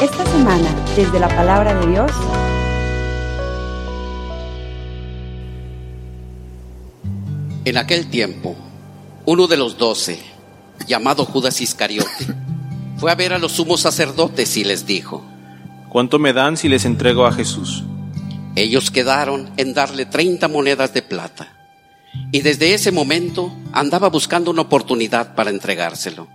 Esta semana, desde la palabra de Dios, En aquel tiempo, uno de los doce, llamado Judas Iscariote, fue a ver a los sumos sacerdotes y les dijo, ¿Cuánto me dan si les entrego a Jesús? ellos quedaron en darle 30 monedas de plata. Y desde ese momento andaba buscando una oportunidad para entregárselo.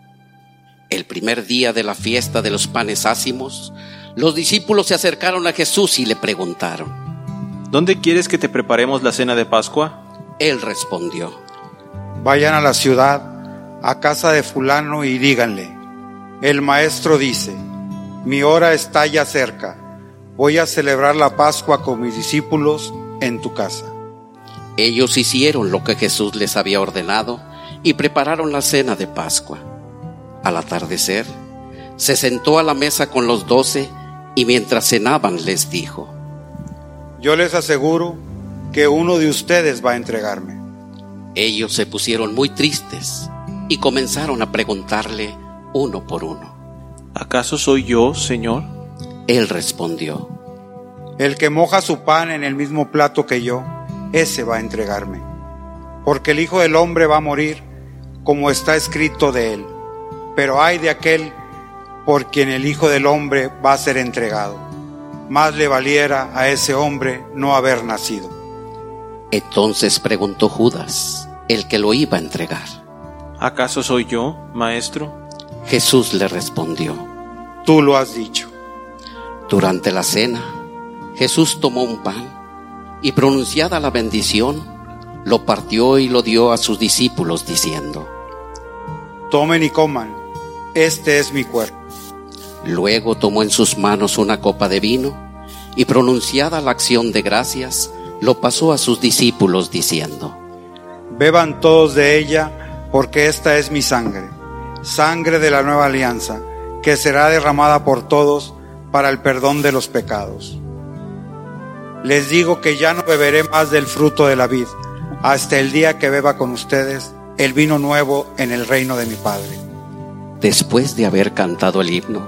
El primer día de la fiesta de los panes ácimos, los discípulos se acercaron a Jesús y le preguntaron. ¿Dónde quieres que te preparemos la cena de Pascua? Él respondió, Vayan a la ciudad, a casa de fulano y díganle, el maestro dice, mi hora está ya cerca, voy a celebrar la Pascua con mis discípulos en tu casa. Ellos hicieron lo que Jesús les había ordenado y prepararon la cena de Pascua. Al atardecer, se sentó a la mesa con los doce y mientras cenaban les dijo, Yo les aseguro que uno de ustedes va a entregarme. ellos se pusieron muy tristes y comenzaron a preguntarle uno por uno. ¿Acaso soy yo, Señor? Él respondió, El que moja su pan en el mismo plato que yo, ese va a entregarme. Porque el Hijo del Hombre va a morir, como está escrito de él. Pero hay de aquel por quien el Hijo del Hombre va a ser entregado. Más le valiera a ese hombre no haber nacido. entonces preguntó Judas, el que lo iba a entregar. ¿Acaso soy yo, Maestro? Jesús le respondió, Tú lo has dicho. Durante la cena, Jesús tomó un pan y pronunciada la bendición, lo partió y lo dio a sus discípulos diciendo, Tomen y coman. Este es mi cuerpo. Luego tomó en sus manos una copa de vino y pronunciada la acción de gracias, lo pasó a sus discípulos diciendo, Beban todos de ella, porque esta es mi sangre, sangre de la nueva alianza, que será derramada por todos para el perdón de los pecados. Les digo que ya no beberé más del fruto de la vid, hasta el día que beba con ustedes el vino nuevo en el reino de mi Padre. Después de haber cantado el himno,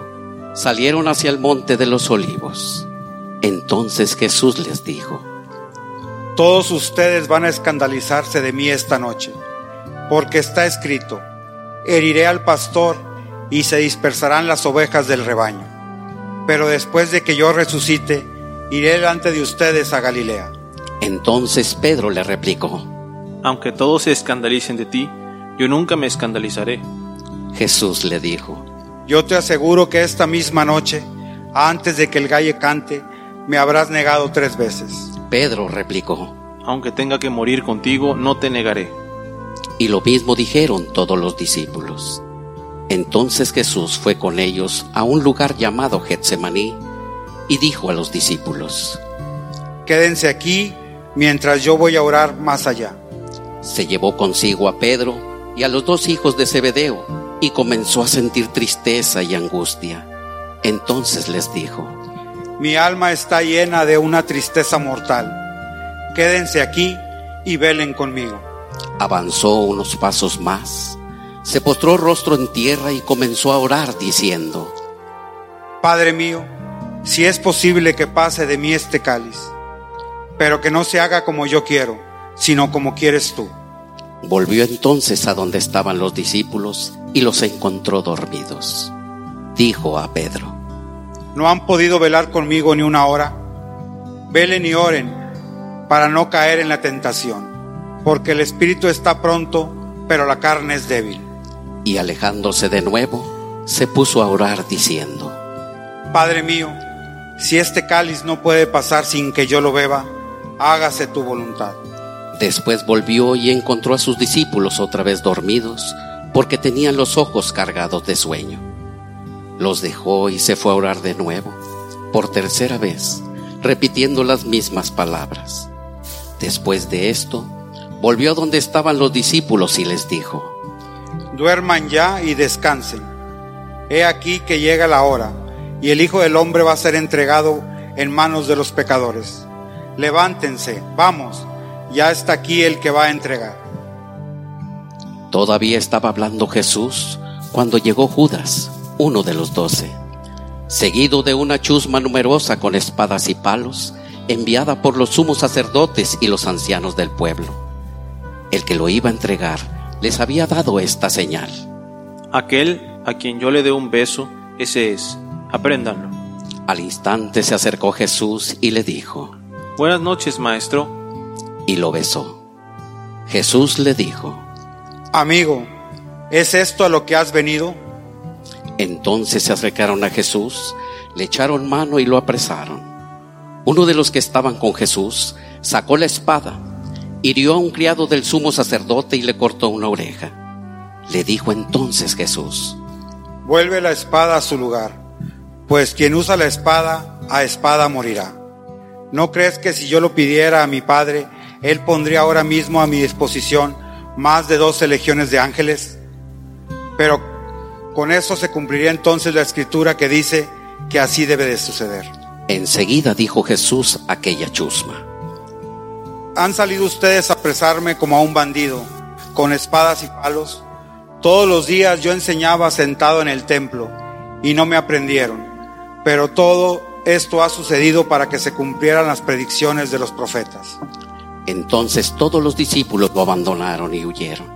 salieron hacia el monte de los olivos. Entonces Jesús les dijo, Todos ustedes van a escandalizarse de mí esta noche, porque está escrito, heriré al pastor y se dispersarán las ovejas del rebaño. Pero después de que yo resucite, iré delante de ustedes a Galilea. Entonces Pedro le replicó, Aunque todos se escandalicen de ti, yo nunca me escandalizaré. Jesús le dijo, Yo te aseguro que esta misma noche, antes de que el gallo cante, me habrás negado tres veces. Pedro replicó, Aunque tenga que morir contigo, no te negaré. y lo mismo dijeron todos los discípulos. Entonces Jesús fue con ellos a un lugar llamado Getsemaní y dijo a los discípulos, Quédense aquí mientras yo voy a orar más allá. se llevó consigo a Pedro y a los dos hijos de Zebedeo y comenzó a sentir tristeza y angustia. Entonces les dijo, Mi alma está llena de una tristeza mortal. Quédense aquí y velen conmigo. avanzó unos pasos más, se postró rostro en tierra y comenzó a orar diciendo, Padre mío, si es posible que pase de mí este cáliz, pero que no se haga como yo quiero, sino como quieres tú. Volvió entonces a donde estaban los discípulos y los encontró dormidos. Dijo a Pedro, ¿No han podido velar conmigo ni una hora? Velen y oren para no caer en la tentación, porque el espíritu está pronto, pero la carne es débil. y alejándose de nuevo, se puso a orar diciendo, Padre mío, si este cáliz no puede pasar sin que yo lo beba, hágase tu voluntad. Después volvió y encontró a sus discípulos otra vez dormidos, porque tenían los ojos cargados de sueño. Los dejó y se fue a orar de nuevo, por tercera vez, repitiendo las mismas palabras. Después de esto, volvió a donde estaban los discípulos y les dijo, Duerman ya y descansen. He aquí que llega la hora, y el Hijo del Hombre va a ser entregado en manos de los pecadores. Levántense, vamos, ya está aquí el que va a entregar. Todavía estaba hablando Jesús cuando llegó Judas, uno de los doce, seguido de una chusma numerosa con espadas y palos, enviada por los sumos sacerdotes y los ancianos del pueblo. El que lo iba a entregar les había dado esta señal. Aquel a quien yo le dé un beso, ese es. Apréndanlo. Al instante se acercó Jesús y le dijo, Buenas noches, maestro. y lo besó. Jesús le dijo, Amigo, ¿es esto a lo que has venido? Entonces se acercaron a Jesús, le echaron mano y lo apresaron. Uno de los que estaban con Jesús sacó la espada, hirió a un criado del sumo sacerdote y le cortó una oreja. Le dijo entonces Jesús, Vuelve la espada a su lugar, pues quien usa la espada, a espada morirá. ¿No crees que si yo lo pidiera a mi Padre, Él pondría ahora mismo a mi disposición más de doce legiones de ángeles? Pero con eso se cumpliría entonces la escritura que dice que así debe de suceder. enseguida dijo Jesús aquella chusma. Han salido ustedes a apresarme como a un bandido, con espadas y palos. Todos los días yo enseñaba sentado en el templo y no me aprendieron. Pero todo esto ha sucedido para que se cumplieran las predicciones de los profetas. Entonces todos los discípulos lo abandonaron y huyeron.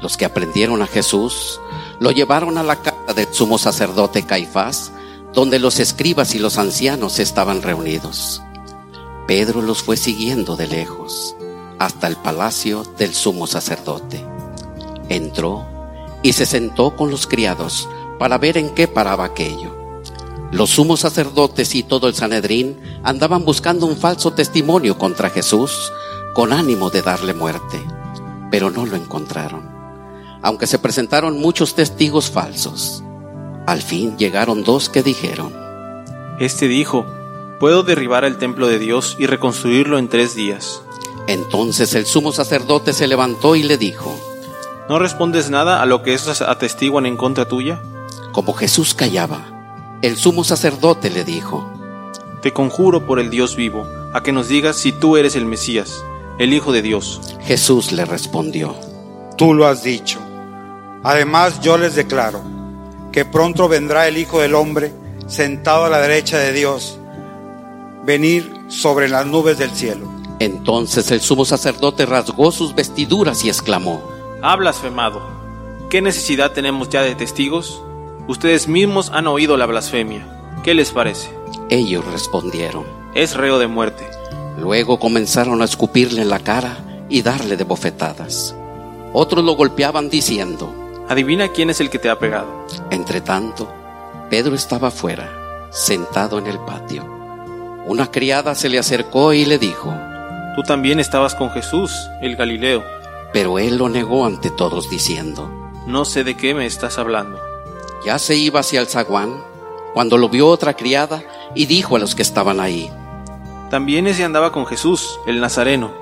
Los que aprendieron a Jesús lo llevaron a la casa del sumo sacerdote Caifás, donde los escribas y los ancianos estaban reunidos. Pedro los fue siguiendo de lejos hasta el palacio del sumo sacerdote. Entró y se sentó con los criados para ver en qué paraba aquello. Los sumos sacerdotes y todo el Sanedrín andaban buscando un falso testimonio contra Jesús con ánimo de darle muerte, pero no lo encontraron, aunque se presentaron muchos testigos falsos. Al fin llegaron dos que dijeron, Este dijo, puedo derribar el templo de Dios y reconstruirlo en tres días. entonces el sumo sacerdote se levantó y le dijo, ¿No respondes nada a lo que esos atestiguan en contra tuya? como Jesús callaba, el sumo sacerdote le dijo, Te conjuro por el Dios vivo, a que nos digas si tú eres el Mesías, el Hijo de Dios. Jesús le respondió, Tú lo has dicho. Además yo les declaro que pronto vendrá el Hijo del Hombre sentado a la derecha de Dios, venir sobre las nubes del cielo. Entonces el sumo sacerdote rasgó sus vestiduras y exclamó, Ha blasfemado. ¿Qué necesidad tenemos ya de testigos? Ustedes mismos han oído la blasfemia. ¿Qué les parece? ellos respondieron. Es reo de muerte. Luego comenzaron a escupirle en la cara y darle de bofetadas. Otros lo golpeaban diciendo, Adivina quién es el que te ha pegado. Entre tanto, Pedro estaba fuera, sentado en el patio. Una criada se le acercó y le dijo, Tú también estabas con Jesús, el Galileo. pero él lo negó ante todos diciendo, No sé de qué me estás hablando. Ya se iba hacia el zaguán, cuando lo vio otra criada y dijo a los que estaban ahí, También ese andaba con Jesús, el Nazareno.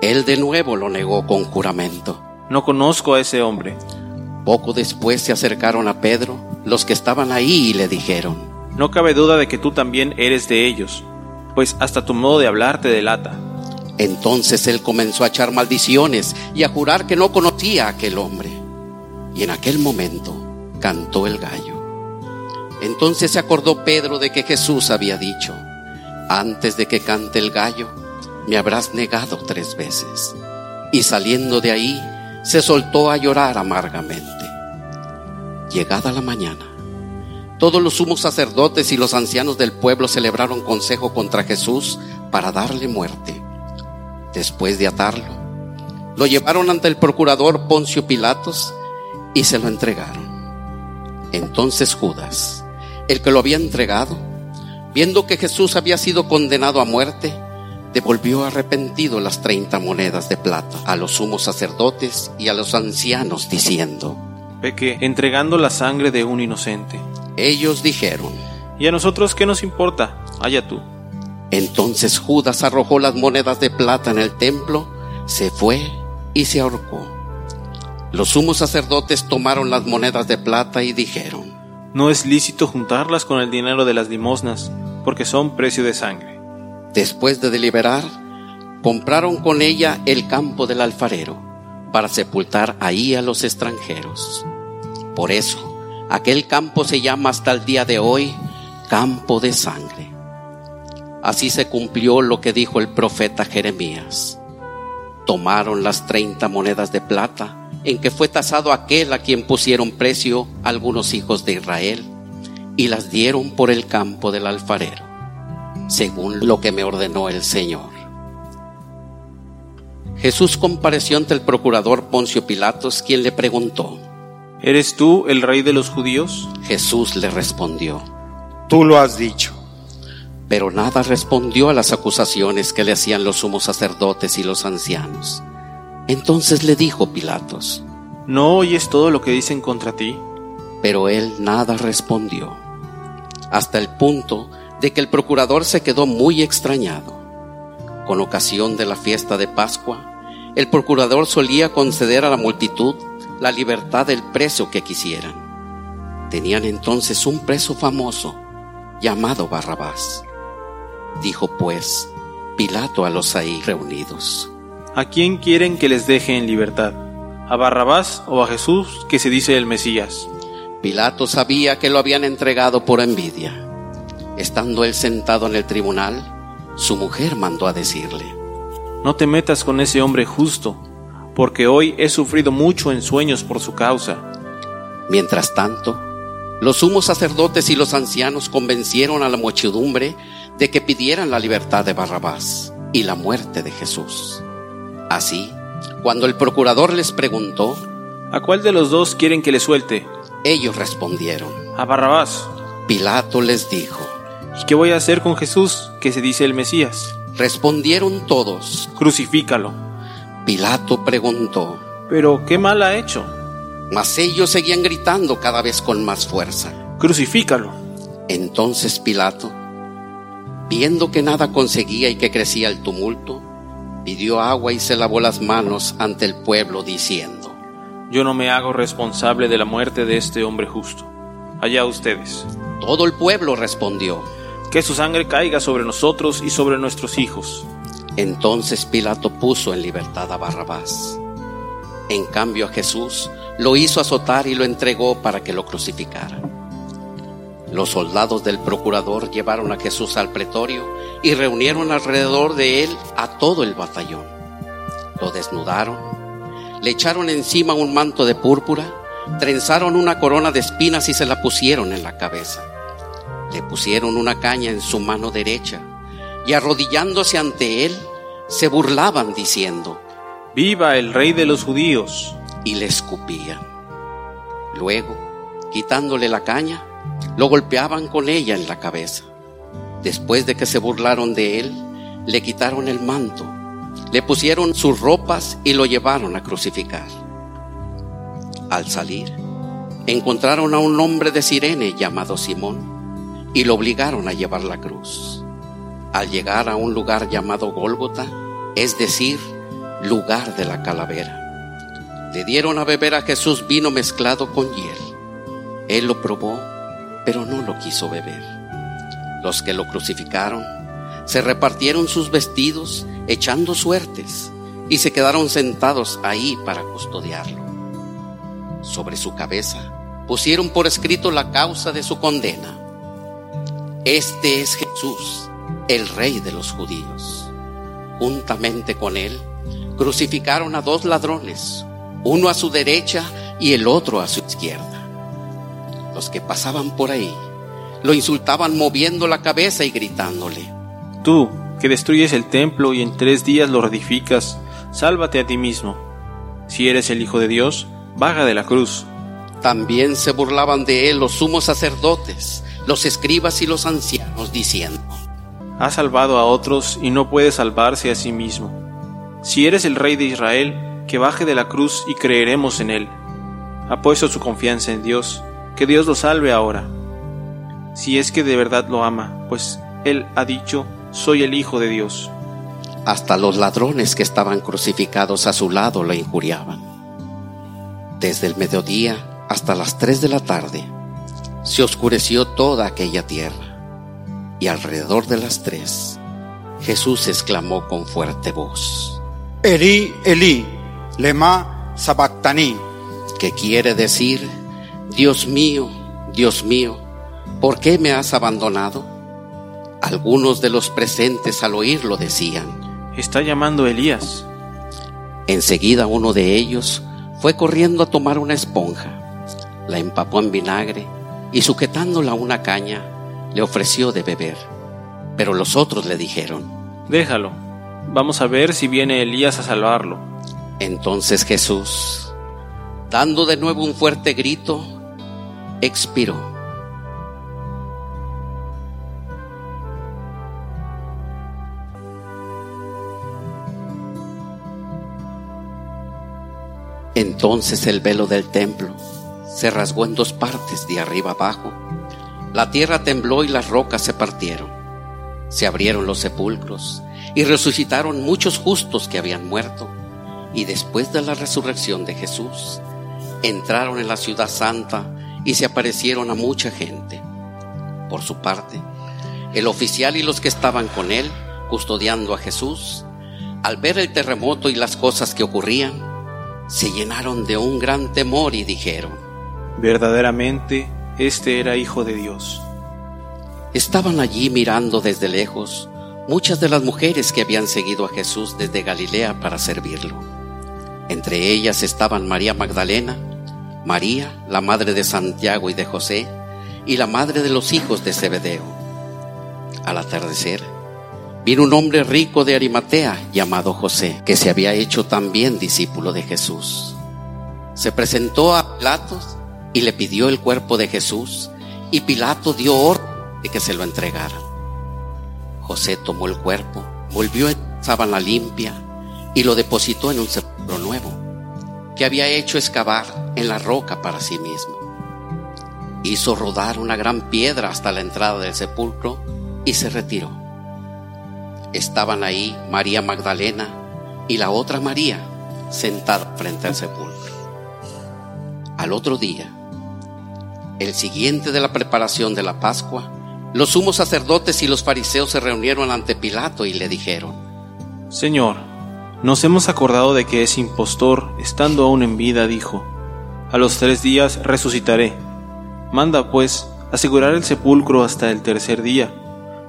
él de nuevo lo negó con juramento. No conozco a ese hombre. Poco después se acercaron a Pedro los que estaban ahí y le dijeron, No cabe duda de que tú también eres de ellos, pues hasta tu modo de hablar te delata. Entonces él comenzó a echar maldiciones y a jurar que no conocía a aquel hombre. Y en aquel momento cantó el gallo. Entonces se acordó Pedro de que Jesús había dicho, antes de que cante el gallo, me habrás negado tres veces. Y saliendo de ahí, se soltó a llorar amargamente. Llegada la mañana, todos los sumos sacerdotes y los ancianos del pueblo celebraron consejo contra Jesús para darle muerte. Después de atarlo, lo llevaron ante el procurador Poncio Pilatos y se lo entregaron. Entonces Judas, el que lo había entregado, viendo que Jesús había sido condenado a muerte, devolvió arrepentido las treinta monedas de plata a los sumos sacerdotes y a los ancianos, diciendo, Peque, entregando la sangre de un inocente. ellos dijeron, ¿Y a nosotros qué nos importa? Allá tú. Entonces Judas arrojó las monedas de plata en el templo, se fue y se ahorcó. Los sumos sacerdotes tomaron las monedas de plata y dijeron, No es lícito juntarlas con el dinero de las limosnas, porque son precio de sangre. después de deliberar, compraron con ella el campo del alfarero para sepultar ahí a los extranjeros. Por eso, Aquel campo se llama hasta el día de hoy campo de sangre. Así se cumplió lo que dijo el profeta Jeremías. Tomaron las treinta monedas de plata en que fue tasado aquel a quien pusieron precio algunos hijos de Israel y las dieron por el campo del alfarero, según lo que me ordenó el Señor. Jesús compareció ante el procurador Poncio Pilatos, quien le preguntó, ¿Eres tú el rey de los judíos? Jesús le respondió, Tú lo has dicho. Pero nada respondió a las acusaciones que le hacían los sumos sacerdotes y los ancianos. Entonces le dijo Pilatos, ¿No oyes todo lo que dicen contra ti? pero él nada respondió, hasta el punto de que el procurador se quedó muy extrañado. Con ocasión de la fiesta de Pascua, el procurador solía conceder a la multitud la libertad del preso que quisieran. Tenían entonces un preso famoso llamado Barrabás. Dijo pues Pilato a los ahí reunidos. ¿A quién quieren que les deje en libertad? ¿A Barrabás o a Jesús que se dice el Mesías? Pilato sabía que lo habían entregado por envidia. Estando él sentado en el tribunal, su mujer mandó a decirle, No te metas con ese hombre justo, porque hoy he sufrido mucho en sueños por su causa. Mientras tanto, los sumos sacerdotes y los ancianos convencieron a la muchedumbre de que pidieran la libertad de Barrabás y la muerte de Jesús. Así, cuando el procurador les preguntó, ¿A cuál de los dos quieren que le suelte? ellos respondieron. A Barrabás. Pilato les dijo, ¿Y qué voy a hacer con Jesús que se dice el Mesías? respondieron todos. Crucifícalo. Pilato preguntó, Pero ¿qué mal ha hecho? mas ellos seguían gritando cada vez con más fuerza. Crucifícalo. Entonces Pilato, viendo que nada conseguía y que crecía el tumulto, pidió agua y se lavó las manos ante el pueblo diciendo, Yo no me hago responsable de la muerte de este hombre justo. Allá ustedes. todo el pueblo respondió. Que su sangre caiga sobre nosotros y sobre nuestros hijos. Entonces Pilato puso en libertad a Barrabás. En cambio a Jesús lo hizo azotar y lo entregó para que lo crucificaran. Los soldados del procurador llevaron a Jesús al pretorio y reunieron alrededor de él a todo el batallón. Lo desnudaron, le echaron encima un manto de púrpura, trenzaron una corona de espinas y se la pusieron en la cabeza. Le pusieron una caña en su mano derecha y arrodillándose ante él, se burlaban diciendo, ¡Viva el rey de los judíos! y le escupían. Luego, quitándole la caña, lo golpeaban con ella en la cabeza. Después de que se burlaron de él, le quitaron el manto, le pusieron sus ropas y lo llevaron a crucificar. Al salir, encontraron a un hombre de Sirene llamado Simón y lo obligaron a llevar la cruz. Al llegar a un lugar llamado Gólgota, es decir, lugar de la calavera, le dieron a beber a Jesús vino mezclado con hiel. Él lo probó, pero no lo quiso beber. Los que lo crucificaron se repartieron sus vestidos echando suertes y se quedaron sentados ahí para custodiarlo. Sobre su cabeza pusieron por escrito la causa de su condena. Este es Jesús, el rey de los judíos. Juntamente con él crucificaron a dos ladrones, uno a su derecha y el otro a su izquierda. Los que pasaban por ahí lo insultaban moviendo la cabeza y gritándole, Tú, que destruyes el templo y en tres días lo reedificas, sálvate a ti mismo. Si eres el Hijo de Dios, baja de la cruz. También se burlaban de él los sumos sacerdotes, los escribas y los ancianos, diciendo, Ha salvado a otros y no puede salvarse a sí mismo. Si eres el rey de Israel, que baje de la cruz y creeremos en él. Ha puesto su confianza en Dios, que Dios lo salve ahora. Si es que de verdad lo ama, pues él ha dicho, soy el Hijo de Dios. hasta los ladrones que estaban crucificados a su lado lo injuriaban. Desde el mediodía hasta las tres de la tarde se oscureció toda aquella tierra y alrededor de las tres Jesús exclamó con fuerte voz, Eli, Eli, lema sabactaní, que quiere decir, Dios mío, Dios mío, ¿por qué me has abandonado? Algunos de los presentes al oírlo decían, Está llamando Elías. Enseguida uno de ellos fue corriendo a tomar una esponja, la empapó en vinagre y sujetándola a una caña, le ofreció de beber. Pero los otros le dijeron, Déjalo. Vamos a ver si viene Elías a salvarlo. Entonces Jesús, dando de nuevo un fuerte grito, expiró. Entonces el velo del templo se rasgó en dos partes, de arriba abajo. La tierra tembló y las rocas se partieron. Se abrieron los sepulcros y resucitaron muchos justos que habían muerto. Y después de la resurrección de Jesús, entraron en la ciudad santa y se aparecieron a mucha gente. Por su parte, el oficial y los que estaban con él, custodiando a Jesús, al ver el terremoto y las cosas que ocurrían, se llenaron de un gran temor y dijeron, Verdaderamente, este era Hijo de Dios. Estaban allí mirando desde lejos muchas de las mujeres que habían seguido a Jesús desde Galilea para servirlo. Entre ellas estaban María Magdalena, María, la madre de Santiago y de José, y la madre de los hijos de Zebedeo. Al atardecer, vino un hombre rico de Arimatea llamado José, que se había hecho también discípulo de Jesús. Se presentó a Pilatos y le pidió el cuerpo de Jesús, y Pilato dio orden de que se lo entregaran. José tomó el cuerpo, volvió en sábana limpia y lo depositó en un sepulcro nuevo, que había hecho excavar en la roca para sí mismo. Hizo rodar una gran piedra hasta la entrada del sepulcro y se retiró. Estaban ahí María Magdalena y la otra María sentada frente al sepulcro. Al otro día, el siguiente de la preparación de la Pascua, los sumos sacerdotes y los fariseos se reunieron ante Pilato y le dijeron, Señor, nos hemos acordado de que es impostor, estando aún en vida, dijo, a los tres días resucitaré. Manda, pues, asegurar el sepulcro hasta el tercer día,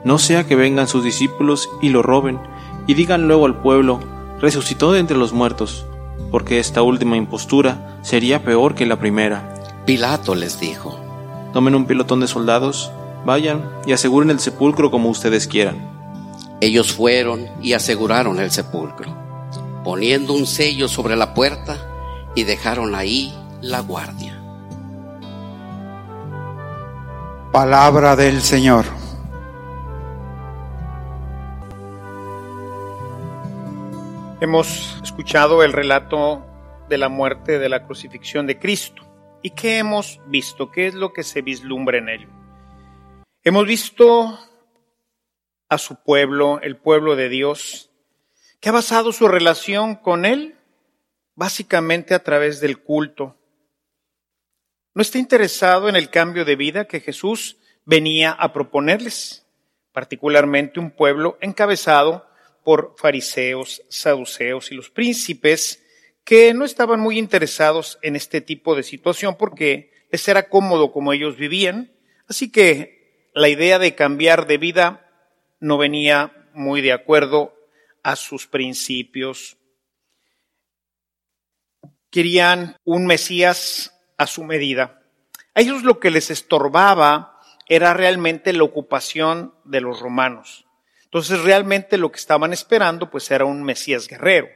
no sea que vengan sus discípulos y lo roben, y digan luego al pueblo, resucitó de entre los muertos, porque esta última impostura sería peor que la primera. Pilato les dijo, Tomen un pelotón de soldados, vayan y aseguren el sepulcro como ustedes quieran. Ellos fueron y aseguraron el sepulcro, poniendo un sello sobre la puerta y dejaron ahí la guardia. Palabra del Señor. Hemos escuchado el relato de la muerte, de la crucifixión de Cristo. ¿Y qué hemos visto? ¿Qué es lo que se vislumbra en ello? Hemos visto a su pueblo, el pueblo de Dios, que ha basado su relación con Él básicamente a través del culto. No está interesado en el cambio de vida que Jesús venía a proponerles, particularmente un pueblo encabezado por fariseos, saduceos y los príncipes que no estaban muy interesados en este tipo de situación porque les era cómodo como ellos vivían, así que la idea de cambiar de vida no venía muy de acuerdo a sus principios. Querían un Mesías a su medida. A ellos lo que les estorbaba era realmente la ocupación de los romanos. Entonces realmente lo que estaban esperando pues era un Mesías guerrero,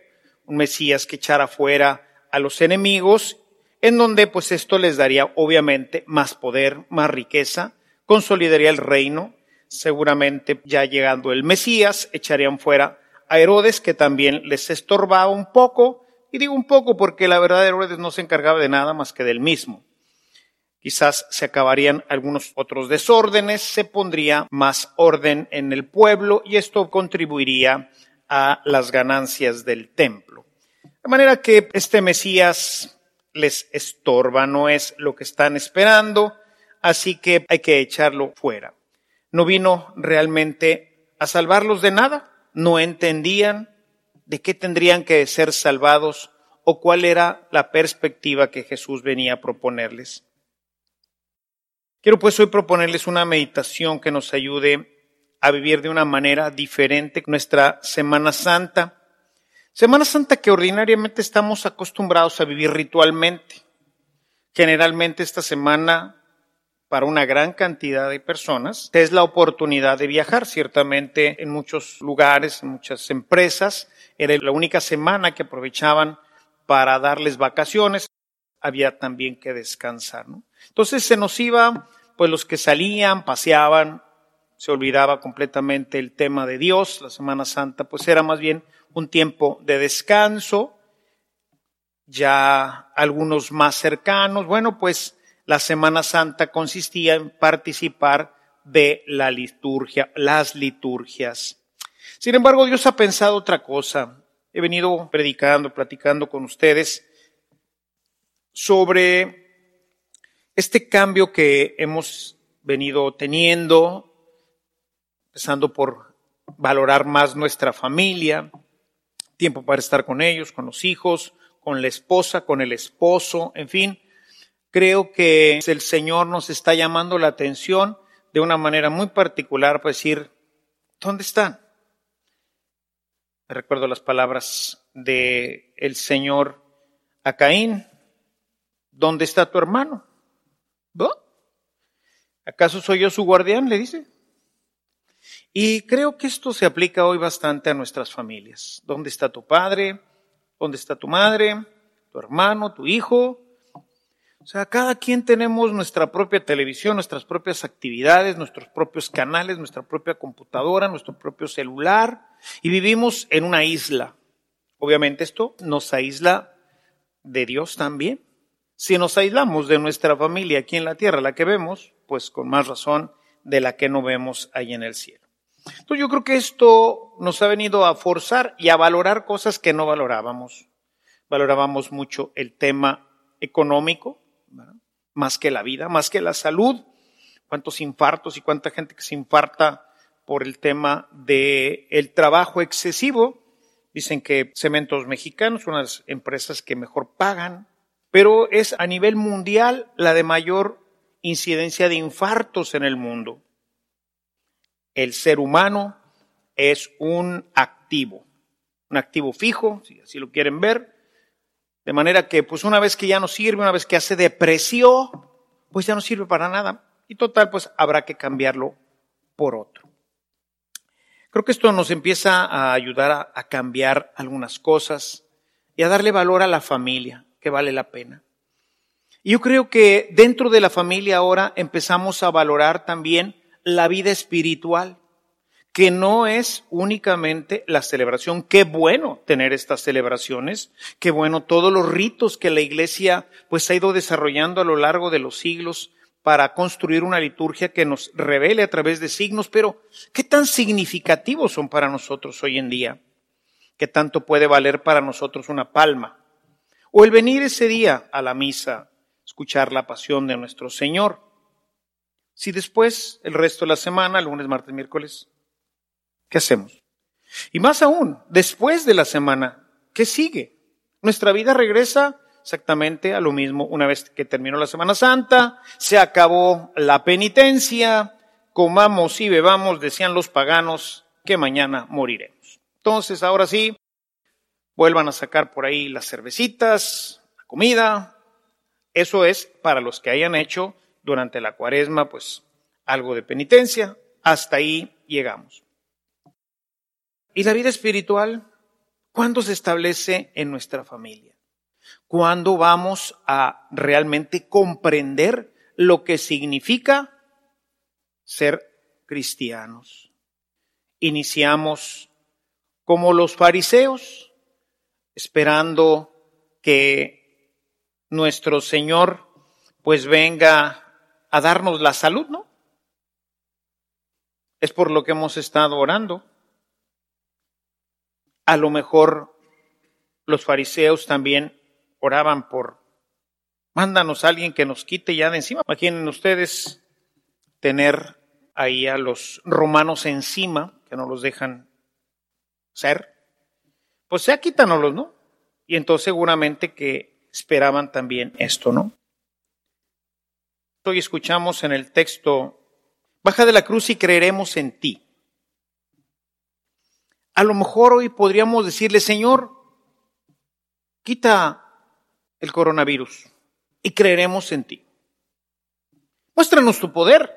un Mesías que echara fuera a los enemigos, en donde pues esto les daría obviamente más poder, más riqueza, consolidaría el reino, seguramente ya llegando el Mesías echarían fuera a Herodes que también les estorbaba un poco, y digo un poco porque la verdad Herodes no se encargaba de nada más que del mismo. Quizás se acabarían algunos otros desórdenes, se pondría más orden en el pueblo y esto contribuiría a las ganancias del templo. De manera que este Mesías les estorba, no es lo que están esperando, así que hay que echarlo fuera. No vino realmente a salvarlos de nada, no entendían de qué tendrían que ser salvados o cuál era la perspectiva que Jesús venía a proponerles. Quiero pues hoy proponerles una meditación que nos ayude a vivir de una manera diferente nuestra Semana Santa. Semana Santa que ordinariamente estamos acostumbrados a vivir ritualmente. Generalmente esta semana para una gran cantidad de personas es la oportunidad de viajar. Ciertamente en muchos lugares, en muchas empresas, era la única semana que aprovechaban para darles vacaciones. Había también que descansar. ¿no? Entonces se nos iba, pues los que salían, paseaban, se olvidaba completamente el tema de Dios. La Semana Santa, pues era más bien un tiempo de descanso. Ya algunos más cercanos, bueno, pues la Semana Santa consistía en participar de la liturgia, las liturgias. Sin embargo, Dios ha pensado otra cosa. He venido predicando, platicando con ustedes sobre este cambio que hemos venido teniendo, empezando por valorar más nuestra familia, tiempo para estar con ellos, con los hijos, con la esposa, con el esposo, en fin, creo que el Señor nos está llamando la atención de una manera muy particular para decir, ¿dónde están? Recuerdo las palabras de el Señor a Caín, ¿dónde está tu hermano? ¿Acaso soy yo su guardián? Le dice. Y creo que esto se aplica hoy bastante a nuestras familias. ¿Dónde está tu padre? ¿Dónde está tu madre? ¿Tu hermano? ¿Tu hijo? O sea, cada quien tenemos nuestra propia televisión, nuestras propias actividades, nuestros propios canales, nuestra propia computadora, nuestro propio celular y vivimos en una isla. Obviamente esto nos aísla de Dios también. Si nos aislamos de nuestra familia aquí en la tierra, la que vemos, pues con más razón de la que no vemos ahí en el cielo. Entonces yo creo que esto nos ha venido a forzar y a valorar cosas que no valorábamos. Valorábamos mucho el tema económico, más que la vida, más que la salud. Cuántos infartos y cuánta gente que se infarta por el tema del el trabajo excesivo. Dicen que Cementos Mexicanos, son las empresas que mejor pagan, pero es a nivel mundial la de mayor incidencia de infartos en el mundo. El ser humano es un activo, un activo fijo, si así lo quieren ver, de manera que, pues una vez que ya no sirve, una vez que hace depreció, pues ya no sirve para nada. Y total, pues habrá que cambiarlo por otro. Creo que esto nos empieza a ayudar a, a cambiar algunas cosas y a darle valor a la familia, que vale la pena. Y yo creo que dentro de la familia ahora empezamos a valorar también la vida espiritual que no es únicamente la celebración. Qué bueno tener estas celebraciones, qué bueno todos los ritos que la iglesia pues ha ido desarrollando a lo largo de los siglos para construir una liturgia que nos revele a través de signos, pero ¿qué tan significativos son para nosotros hoy en día? ¿Qué tanto puede valer para nosotros una palma? O el venir ese día a la misa, escuchar la pasión de nuestro Señor. Si después, el resto de la semana, lunes, martes, miércoles, ¿Qué hacemos? Y más aún, después de la semana, ¿qué sigue? Nuestra vida regresa exactamente a lo mismo una vez que terminó la Semana Santa, se acabó la penitencia, comamos y bebamos, decían los paganos, que mañana moriremos. Entonces, ahora sí, vuelvan a sacar por ahí las cervecitas, la comida. Eso es para los que hayan hecho durante la cuaresma, pues, algo de penitencia. Hasta ahí llegamos. ¿Y la vida espiritual? ¿Cuándo se establece en nuestra familia? ¿Cuándo vamos a realmente comprender lo que significa ser cristianos? Iniciamos como los fariseos, esperando que nuestro Señor pues venga a darnos la salud, ¿no? Es por lo que hemos estado orando. A lo mejor los fariseos también oraban por, mándanos a alguien que nos quite ya de encima. Imaginen ustedes tener ahí a los romanos encima, que no los dejan ser. Pues ya quítanoslos, ¿no? Y entonces seguramente que esperaban también esto, ¿no? Hoy escuchamos en el texto, baja de la cruz y creeremos en ti. A lo mejor hoy podríamos decirle, Señor, quita el coronavirus y creeremos en ti. Muéstranos tu poder,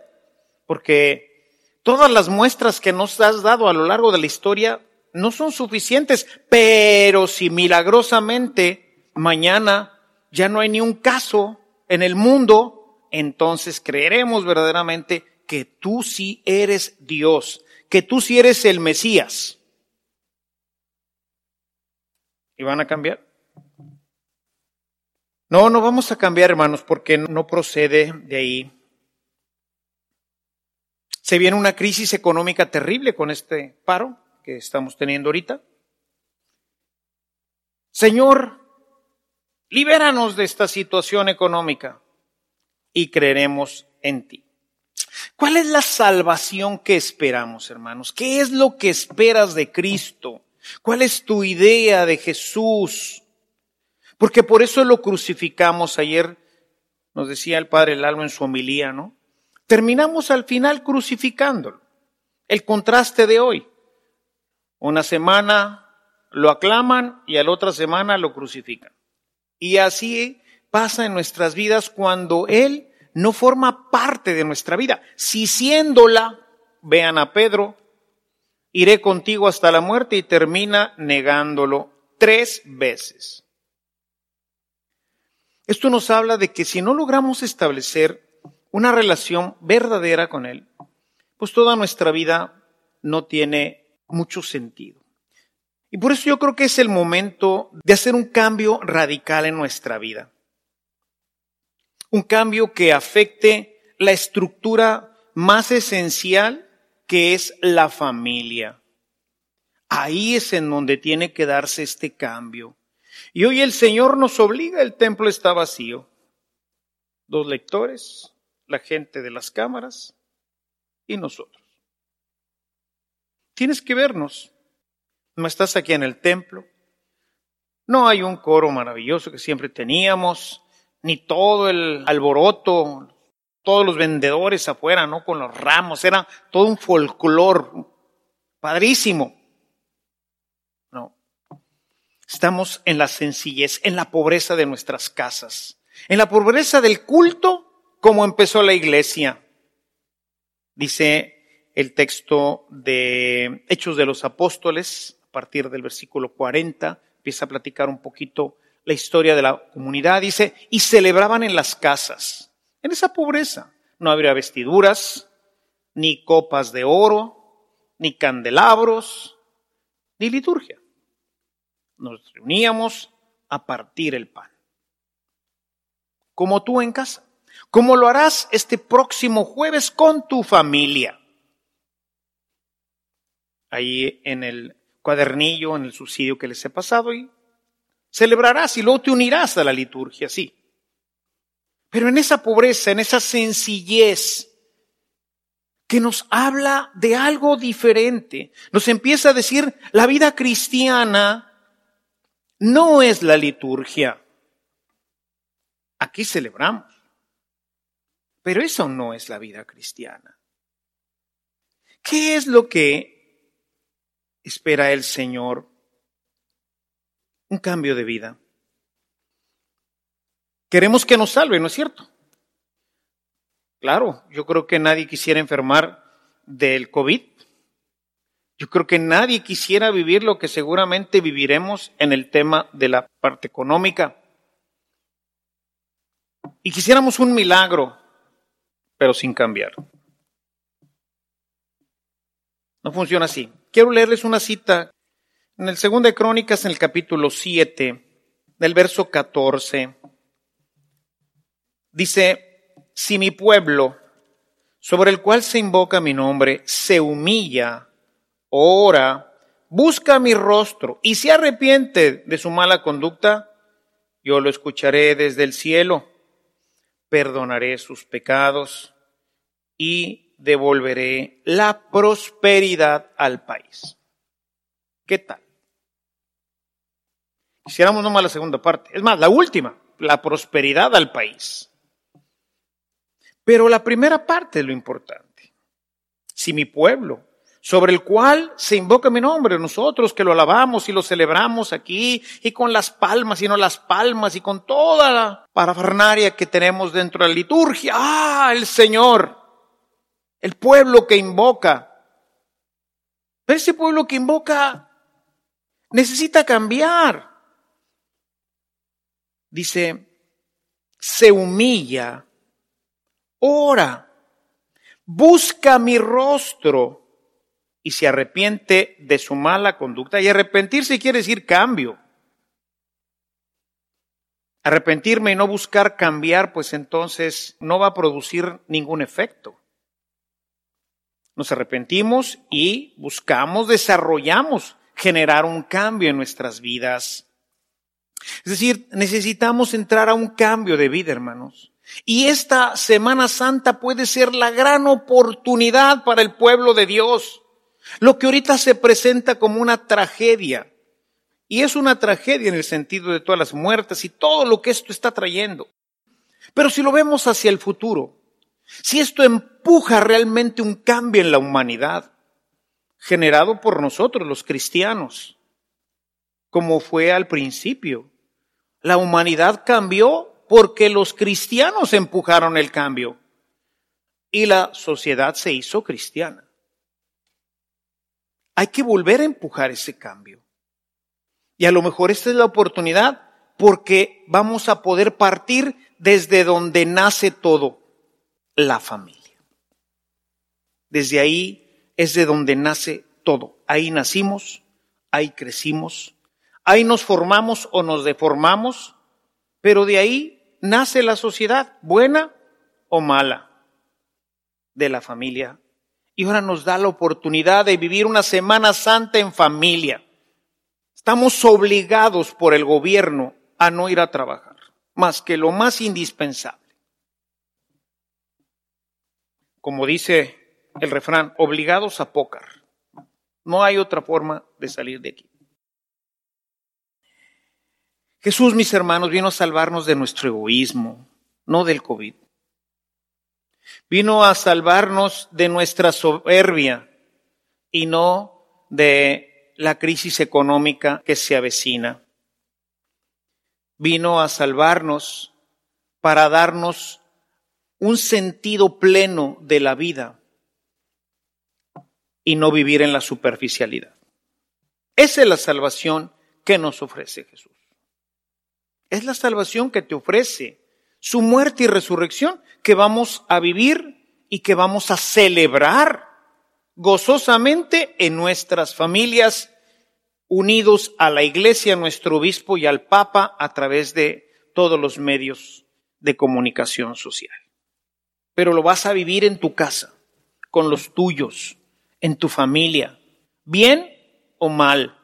porque todas las muestras que nos has dado a lo largo de la historia no son suficientes, pero si milagrosamente mañana ya no hay ni un caso en el mundo, entonces creeremos verdaderamente que tú sí eres Dios, que tú sí eres el Mesías. ¿Y van a cambiar? No, no vamos a cambiar, hermanos, porque no procede de ahí. Se viene una crisis económica terrible con este paro que estamos teniendo ahorita. Señor, libéranos de esta situación económica y creeremos en ti. ¿Cuál es la salvación que esperamos, hermanos? ¿Qué es lo que esperas de Cristo? ¿Cuál es tu idea de Jesús? Porque por eso lo crucificamos ayer, nos decía el Padre Lalo en su homilía, ¿no? Terminamos al final crucificándolo. El contraste de hoy. Una semana lo aclaman y a la otra semana lo crucifican. Y así pasa en nuestras vidas cuando Él no forma parte de nuestra vida. Si siéndola, vean a Pedro, iré contigo hasta la muerte y termina negándolo tres veces. Esto nos habla de que si no logramos establecer una relación verdadera con Él, pues toda nuestra vida no tiene mucho sentido. Y por eso yo creo que es el momento de hacer un cambio radical en nuestra vida. Un cambio que afecte la estructura más esencial que es la familia. Ahí es en donde tiene que darse este cambio. Y hoy el Señor nos obliga, el templo está vacío. Dos lectores, la gente de las cámaras y nosotros. Tienes que vernos. No estás aquí en el templo. No hay un coro maravilloso que siempre teníamos, ni todo el alboroto, todos los vendedores afuera, ¿no? Con los ramos, era todo un folclor padrísimo. Estamos en la sencillez, en la pobreza de nuestras casas, en la pobreza del culto como empezó la iglesia. Dice el texto de Hechos de los Apóstoles, a partir del versículo 40, empieza a platicar un poquito la historia de la comunidad. Dice, y celebraban en las casas, en esa pobreza. No habría vestiduras, ni copas de oro, ni candelabros, ni liturgia nos reuníamos a partir el pan. Como tú en casa. Como lo harás este próximo jueves con tu familia. Ahí en el cuadernillo, en el subsidio que les he pasado, y celebrarás y luego te unirás a la liturgia, sí. Pero en esa pobreza, en esa sencillez, que nos habla de algo diferente, nos empieza a decir, la vida cristiana no es la liturgia. Aquí celebramos. Pero eso no es la vida cristiana. ¿Qué es lo que espera el Señor? Un cambio de vida. Queremos que nos salve, ¿no es cierto? Claro, yo creo que nadie quisiera enfermar del COVID. Yo creo que nadie quisiera vivir lo que seguramente viviremos en el tema de la parte económica. Y quisiéramos un milagro, pero sin cambiar. No funciona así. Quiero leerles una cita en el segundo de Crónicas, en el capítulo 7, del verso 14. Dice, si mi pueblo, sobre el cual se invoca mi nombre, se humilla ora, busca mi rostro y se arrepiente de su mala conducta, yo lo escucharé desde el cielo, perdonaré sus pecados y devolveré la prosperidad al país. ¿Qué tal? Quisiéramos nomás la segunda parte. Es más, la última, la prosperidad al país. Pero la primera parte es lo importante. Si mi pueblo, sobre el cual se invoca mi nombre, nosotros que lo alabamos y lo celebramos aquí, y con las palmas y no las palmas, y con toda la parafernaria que tenemos dentro de la liturgia, ah, el Señor, el pueblo que invoca. Pero ese pueblo que invoca necesita cambiar. Dice, se humilla, ora, busca mi rostro y se arrepiente de su mala conducta. Y arrepentirse quiere decir cambio. Arrepentirme y no buscar cambiar, pues entonces no va a producir ningún efecto. Nos arrepentimos y buscamos, desarrollamos, generar un cambio en nuestras vidas. Es decir, necesitamos entrar a un cambio de vida, hermanos. Y esta Semana Santa puede ser la gran oportunidad para el pueblo de Dios. Lo que ahorita se presenta como una tragedia. Y es una tragedia en el sentido de todas las muertes y todo lo que esto está trayendo. Pero si lo vemos hacia el futuro, si esto empuja realmente un cambio en la humanidad, generado por nosotros los cristianos, como fue al principio, la humanidad cambió porque los cristianos empujaron el cambio y la sociedad se hizo cristiana. Hay que volver a empujar ese cambio. Y a lo mejor esta es la oportunidad porque vamos a poder partir desde donde nace todo, la familia. Desde ahí es de donde nace todo. Ahí nacimos, ahí crecimos, ahí nos formamos o nos deformamos, pero de ahí nace la sociedad, buena o mala, de la familia y ahora nos da la oportunidad de vivir una Semana Santa en familia. Estamos obligados por el gobierno a no ir a trabajar, más que lo más indispensable. Como dice el refrán, obligados a pócar. No hay otra forma de salir de aquí. Jesús, mis hermanos, vino a salvarnos de nuestro egoísmo, no del COVID. Vino a salvarnos de nuestra soberbia y no de la crisis económica que se avecina. Vino a salvarnos para darnos un sentido pleno de la vida y no vivir en la superficialidad. Esa es la salvación que nos ofrece Jesús. Es la salvación que te ofrece su muerte y resurrección que vamos a vivir y que vamos a celebrar gozosamente en nuestras familias, unidos a la iglesia, a nuestro obispo y al papa a través de todos los medios de comunicación social. Pero lo vas a vivir en tu casa, con los tuyos, en tu familia, bien o mal.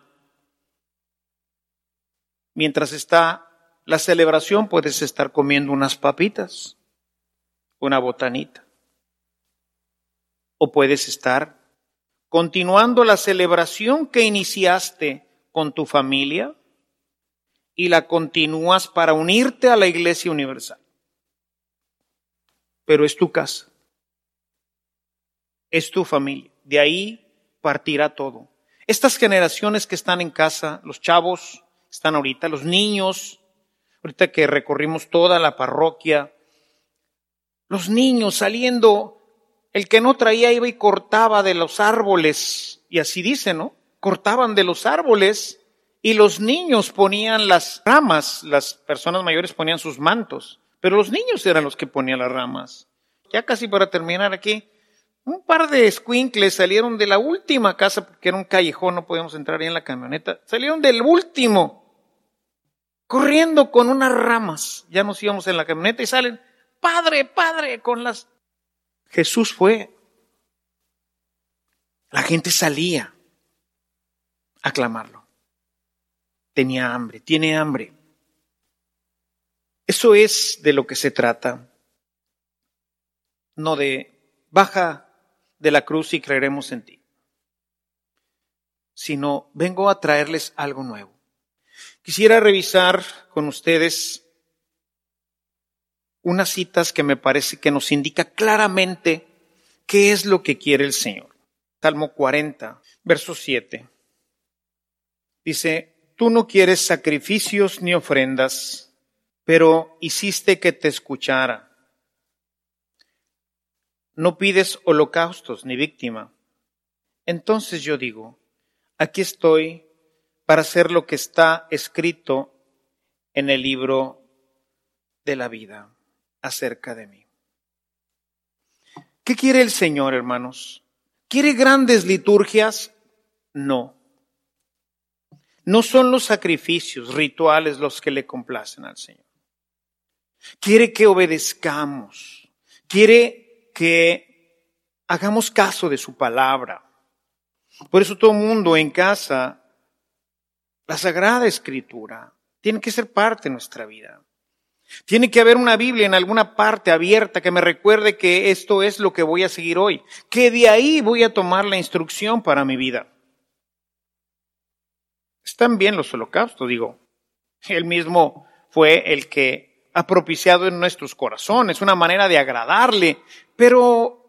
Mientras está la celebración puedes estar comiendo unas papitas, una botanita. O puedes estar continuando la celebración que iniciaste con tu familia y la continúas para unirte a la Iglesia Universal. Pero es tu casa, es tu familia, de ahí partirá todo. Estas generaciones que están en casa, los chavos están ahorita, los niños, ahorita que recorrimos toda la parroquia, los niños saliendo, el que no traía iba y cortaba de los árboles, y así dice, ¿no? Cortaban de los árboles y los niños ponían las ramas, las personas mayores ponían sus mantos, pero los niños eran los que ponían las ramas. Ya casi para terminar aquí, un par de squinkles salieron de la última casa, porque era un callejón, no podíamos entrar ahí en la camioneta, salieron del último corriendo con unas ramas. Ya nos íbamos en la camioneta y salen, Padre, Padre, con las... Jesús fue. La gente salía a clamarlo. Tenía hambre, tiene hambre. Eso es de lo que se trata. No de baja de la cruz y creeremos en ti. Sino vengo a traerles algo nuevo. Quisiera revisar con ustedes unas citas que me parece que nos indica claramente qué es lo que quiere el Señor. Salmo 40, verso 7. Dice, tú no quieres sacrificios ni ofrendas, pero hiciste que te escuchara. No pides holocaustos ni víctima. Entonces yo digo, aquí estoy para hacer lo que está escrito en el libro de la vida acerca de mí. ¿Qué quiere el Señor, hermanos? ¿Quiere grandes liturgias? No. No son los sacrificios rituales los que le complacen al Señor. Quiere que obedezcamos. Quiere que hagamos caso de su palabra. Por eso todo mundo en casa, la Sagrada Escritura, tiene que ser parte de nuestra vida. Tiene que haber una Biblia en alguna parte abierta que me recuerde que esto es lo que voy a seguir hoy, que de ahí voy a tomar la instrucción para mi vida. Están bien los holocaustos, digo. Él mismo fue el que ha propiciado en nuestros corazones una manera de agradarle, pero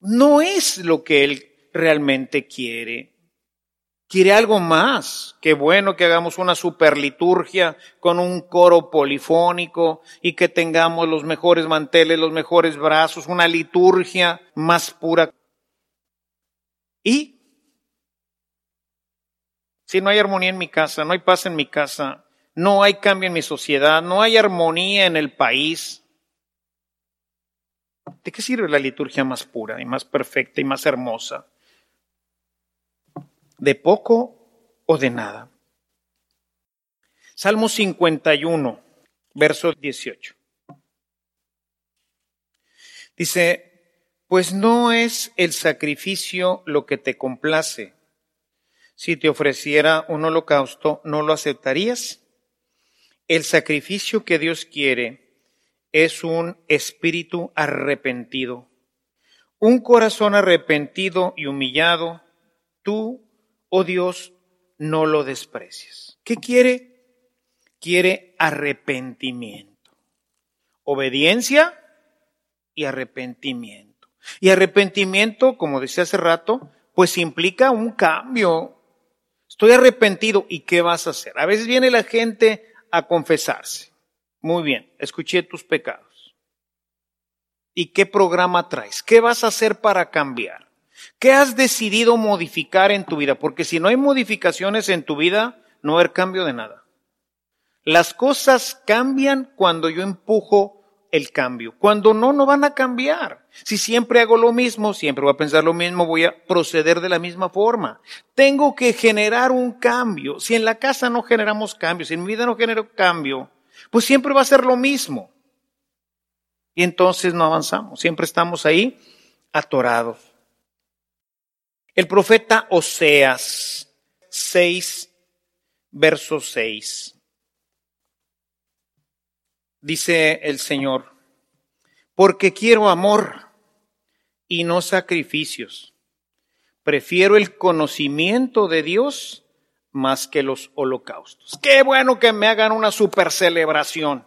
no es lo que Él realmente quiere. Quiere algo más. Qué bueno que hagamos una superliturgia con un coro polifónico y que tengamos los mejores manteles, los mejores brazos, una liturgia más pura. Y si no hay armonía en mi casa, no hay paz en mi casa, no hay cambio en mi sociedad, no hay armonía en el país, ¿de qué sirve la liturgia más pura y más perfecta y más hermosa? ¿De poco o de nada? Salmo 51, verso 18. Dice, pues no es el sacrificio lo que te complace, si te ofreciera un holocausto, ¿no lo aceptarías? El sacrificio que Dios quiere es un espíritu arrepentido, un corazón arrepentido y humillado. Tú, oh Dios, no lo desprecias. ¿Qué quiere? Quiere arrepentimiento, obediencia y arrepentimiento. Y arrepentimiento, como decía hace rato, pues implica un cambio, Estoy arrepentido. ¿Y qué vas a hacer? A veces viene la gente a confesarse. Muy bien, escuché tus pecados. ¿Y qué programa traes? ¿Qué vas a hacer para cambiar? ¿Qué has decidido modificar en tu vida? Porque si no hay modificaciones en tu vida, no va a haber cambio de nada. Las cosas cambian cuando yo empujo el cambio. Cuando no, no van a cambiar. Si siempre hago lo mismo, siempre voy a pensar lo mismo, voy a proceder de la misma forma. Tengo que generar un cambio. Si en la casa no generamos cambio, si en mi vida no genero cambio, pues siempre va a ser lo mismo. Y entonces no avanzamos, siempre estamos ahí atorados. El profeta Oseas 6, verso 6. Dice el Señor, porque quiero amor y no sacrificios. Prefiero el conocimiento de Dios más que los holocaustos. Qué bueno que me hagan una super celebración.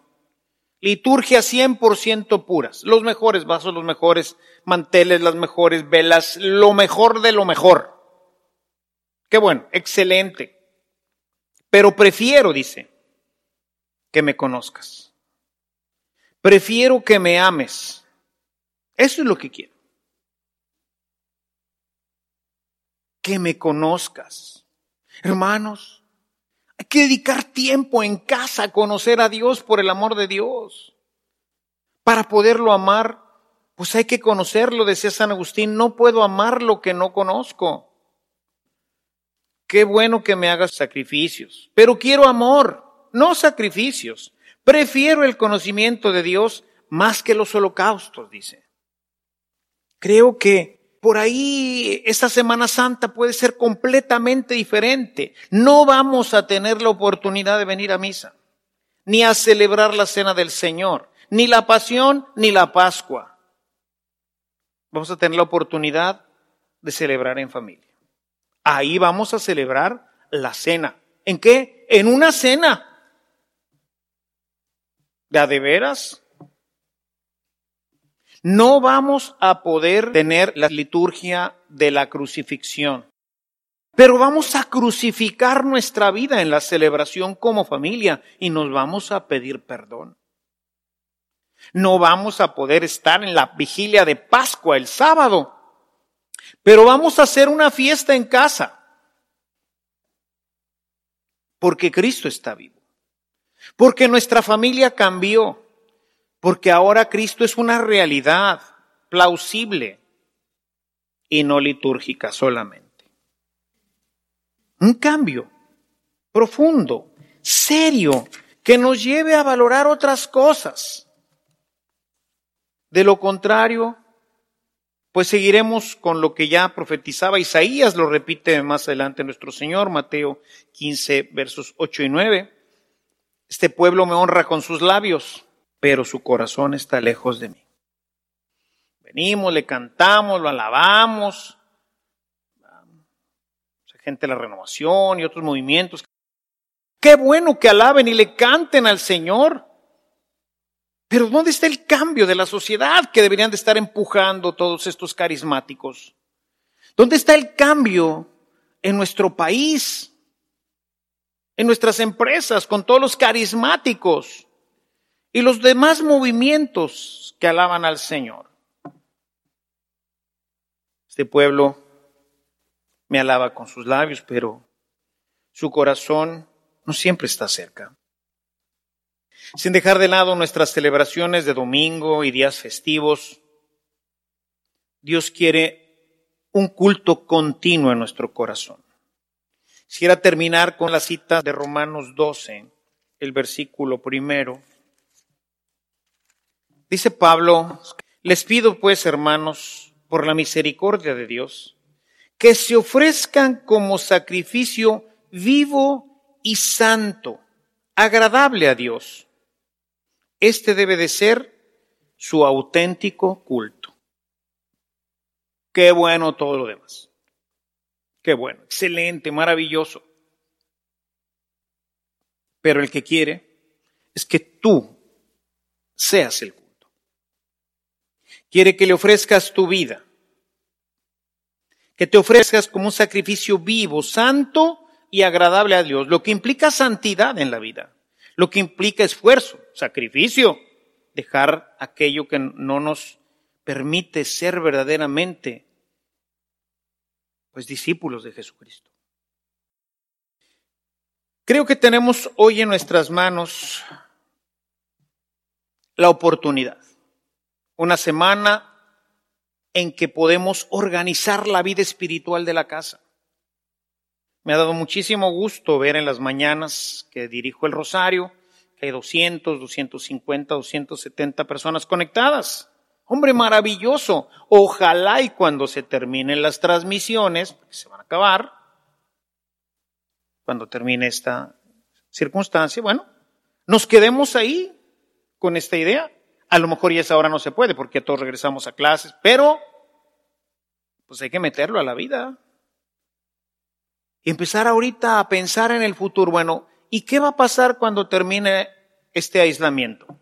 Liturgia 100% puras. Los mejores vasos, los mejores manteles, las mejores velas, lo mejor de lo mejor. Qué bueno, excelente. Pero prefiero, dice, que me conozcas. Prefiero que me ames. Eso es lo que quiero. Que me conozcas. Hermanos, hay que dedicar tiempo en casa a conocer a Dios por el amor de Dios. Para poderlo amar, pues hay que conocerlo, decía San Agustín, no puedo amar lo que no conozco. Qué bueno que me hagas sacrificios, pero quiero amor, no sacrificios. Prefiero el conocimiento de Dios más que los holocaustos, dice. Creo que por ahí esta Semana Santa puede ser completamente diferente. No vamos a tener la oportunidad de venir a misa, ni a celebrar la cena del Señor, ni la pasión, ni la Pascua. Vamos a tener la oportunidad de celebrar en familia. Ahí vamos a celebrar la cena. ¿En qué? En una cena de a de veras, No vamos a poder tener la liturgia de la crucifixión, pero vamos a crucificar nuestra vida en la celebración como familia y nos vamos a pedir perdón. No vamos a poder estar en la vigilia de Pascua el sábado, pero vamos a hacer una fiesta en casa, porque Cristo está vivo, porque nuestra familia cambió, porque ahora Cristo es una realidad plausible y no litúrgica solamente. Un cambio profundo, serio, que nos lleve a valorar otras cosas. De lo contrario, pues seguiremos con lo que ya profetizaba Isaías, lo repite más adelante nuestro Señor, Mateo 15, versos 8 y 9. Este pueblo me honra con sus labios, pero su corazón está lejos de mí. Venimos, le cantamos, lo alabamos. Gente de la renovación y otros movimientos. Qué bueno que alaben y le canten al Señor. Pero ¿dónde está el cambio de la sociedad que deberían de estar empujando todos estos carismáticos? ¿Dónde está el cambio en nuestro país? En nuestras empresas, con todos los carismáticos y los demás movimientos que alaban al Señor. Este pueblo me alaba con sus labios, pero su corazón no siempre está cerca. Sin dejar de lado nuestras celebraciones de domingo y días festivos, Dios quiere un culto continuo en nuestro corazón. Quisiera terminar con la cita de Romanos 12, el versículo primero. Dice Pablo, les pido pues, hermanos, por la misericordia de Dios, que se ofrezcan como sacrificio vivo y santo, agradable a Dios. Este debe de ser su auténtico culto. Qué bueno todo lo demás. Qué bueno, excelente, maravilloso. Pero el que quiere es que tú seas el quiere que le ofrezcas tu vida, que te ofrezcas como un sacrificio vivo, santo y agradable a Dios, lo que implica santidad en la vida, lo que implica esfuerzo, sacrificio, dejar aquello que no nos permite ser verdaderamente pues discípulos de Jesucristo. Creo que tenemos hoy en nuestras manos la oportunidad una semana en que podemos organizar la vida espiritual de la casa. Me ha dado muchísimo gusto ver en las mañanas que dirijo el rosario que hay 200, 250, 270 personas conectadas. Hombre, maravilloso. Ojalá y cuando se terminen las transmisiones, que se van a acabar, cuando termine esta circunstancia, bueno, nos quedemos ahí con esta idea. A lo mejor ya esa hora no se puede porque todos regresamos a clases, pero pues hay que meterlo a la vida. Y empezar ahorita a pensar en el futuro. Bueno, ¿y qué va a pasar cuando termine este aislamiento?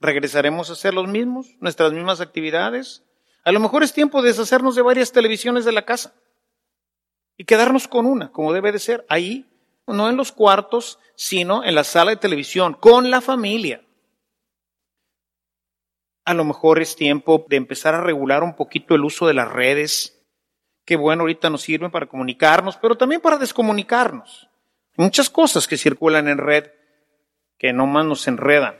¿Regresaremos a hacer los mismos, nuestras mismas actividades? A lo mejor es tiempo de deshacernos de varias televisiones de la casa y quedarnos con una, como debe de ser, ahí, no en los cuartos, sino en la sala de televisión, con la familia a lo mejor es tiempo de empezar a regular un poquito el uso de las redes, que bueno, ahorita nos sirven para comunicarnos, pero también para descomunicarnos. Muchas cosas que circulan en red que no más nos enredan.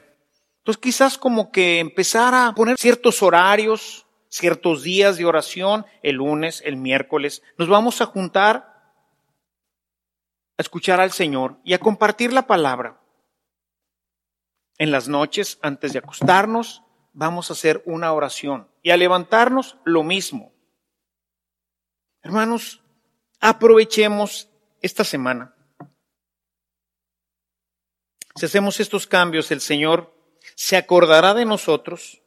Entonces quizás como que empezar a poner ciertos horarios, ciertos días de oración, el lunes, el miércoles, nos vamos a juntar a escuchar al Señor y a compartir la palabra. En las noches, antes de acostarnos, vamos a hacer una oración. Y a levantarnos, lo mismo. Hermanos, aprovechemos esta semana. Si hacemos estos cambios, el Señor se acordará de nosotros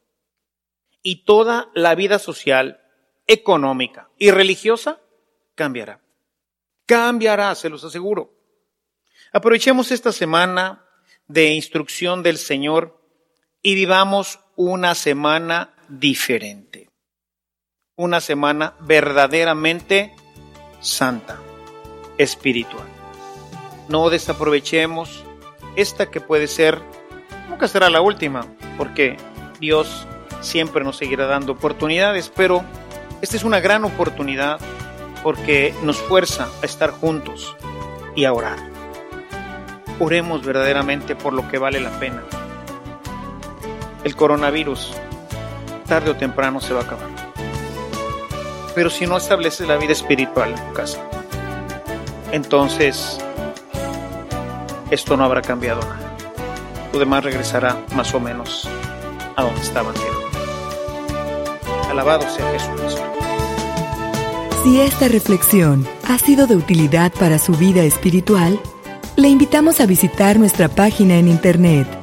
y toda la vida social, económica y religiosa cambiará. Cambiará, se los aseguro. Aprovechemos esta semana de instrucción del Señor y vivamos una semana diferente. Una semana verdaderamente santa, espiritual. No desaprovechemos esta que puede ser, nunca será la última, porque Dios siempre nos seguirá dando oportunidades, pero esta es una gran oportunidad porque nos fuerza a estar juntos y a orar. Oremos verdaderamente por lo que vale la pena. El coronavirus, tarde o temprano, se va a acabar. Pero si no estableces la vida espiritual en tu casa, entonces esto no habrá cambiado nada. Lo demás regresará más o menos a donde estaba anteriormente. Alabado sea Jesucristo. Si esta reflexión ha sido de utilidad para su vida espiritual, le invitamos a visitar nuestra página en internet